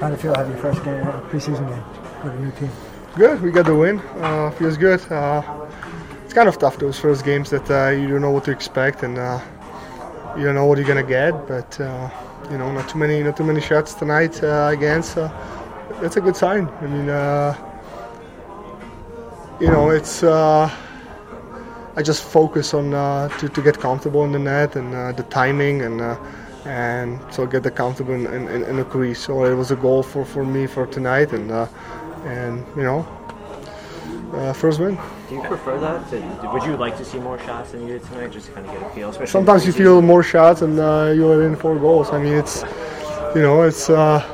How did it feel have your first game, uh, preseason game with a new team? Good. We got the win. Uh, feels good. Uh, it's kind of tough those first games that uh, you don't know what to expect and you don't know what you're gonna get. But you know, not too many, not too many shots tonight uh, again. So that's a good sign. I mean, you know, it's. I just focus on to, to get comfortable in the net and the timing and and so get the comfortable in, in, in, the crease. So it was a goal for, for me for tonight, and uh, and you know, uh, first win. Do you prefer that? To, would you like to see more shots than you did tonight, just to kind of get a feel? Sometimes you feel more shots, and uh, you let in four goals. I mean, it's you know, it's. Uh,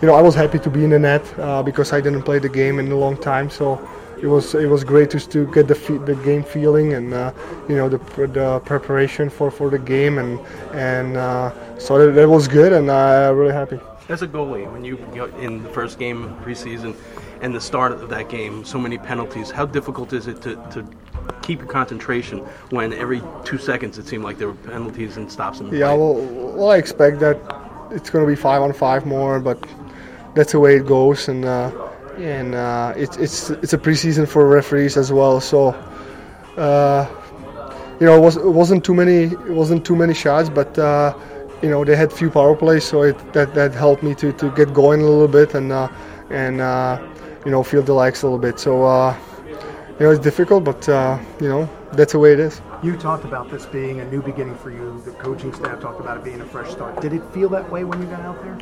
you know, I was happy to be in the net uh, because I didn't play the game in a long time. So it was it was great to, to get the the game feeling and uh, you know the, the preparation for, for the game and and uh, so that, that, was good and I'm really happy. As a goalie, when you, in the first game preseason and the start of that game, so many penalties. How difficult is it to, to keep your concentration when every two seconds it seemed like there were penalties and stops? In yeah, well, well, I expect that it's going to be five on five more, but that's the way it goes and. Uh, and uh, it's it's it's a preseason for referees as well. So, uh, you know, it, was, wasn't too many it wasn't too many shots, but uh, you know they had few power plays, so it, that that helped me to, to get going a little bit and uh, and uh, you know feel the legs a little bit. So, uh, you know, it's difficult, but you know that's the way it is. You talked about this being a new beginning for you. The coaching staff talked about it being a fresh start. Did it feel that way when you got out there?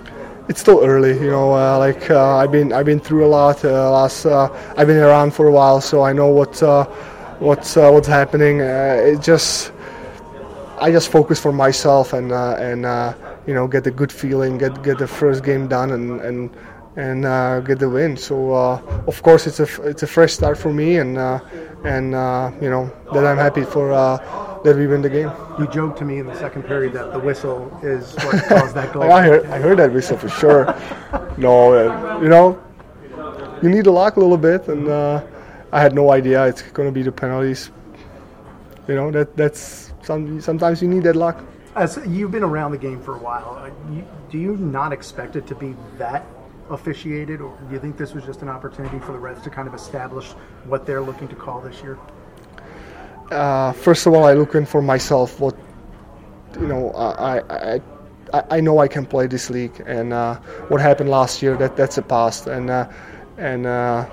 It's still early, you know. Uh, like uh, I've been, I've been through a lot. Uh, last, uh, I've been around for a while, so I know what, uh, what's, uh, what's happening. it just, I just focus for myself and and you know get a good feeling, get get the first game done, and and and uh, get the win. So uh, of course it's a it's a fresh start for me, and uh, and uh, you know that I'm happy for uh, that we win the game. You joked to me in the second period that the whistle is what caused that goal. I heard I heard that whistle for sure. no, uh, you know you need to luck a little bit, and I had no idea it's going to be the penalties. You know that that's some, sometimes you need that luck. As you've been around the game for a while, you, do you not expect it to be that officiated, or do you think this was just an opportunity for the Reds to kind of establish what they're looking to call this year? Uh, first of all, I look in for myself. What you know, I, I I, I know I can play this league, and uh, what happened last year that that's a past, and uh, and uh,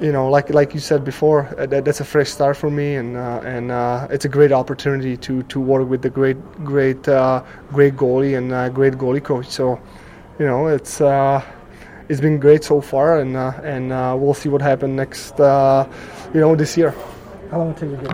you know, like like you said before, uh, that, that's a fresh start for me, and uh, and it's a great opportunity to to work with the great great great goalie and great goalie coach. So you know, it's uh, it's been great so far, and uh, and uh, we'll see what happens next, uh, you know, this year. How long you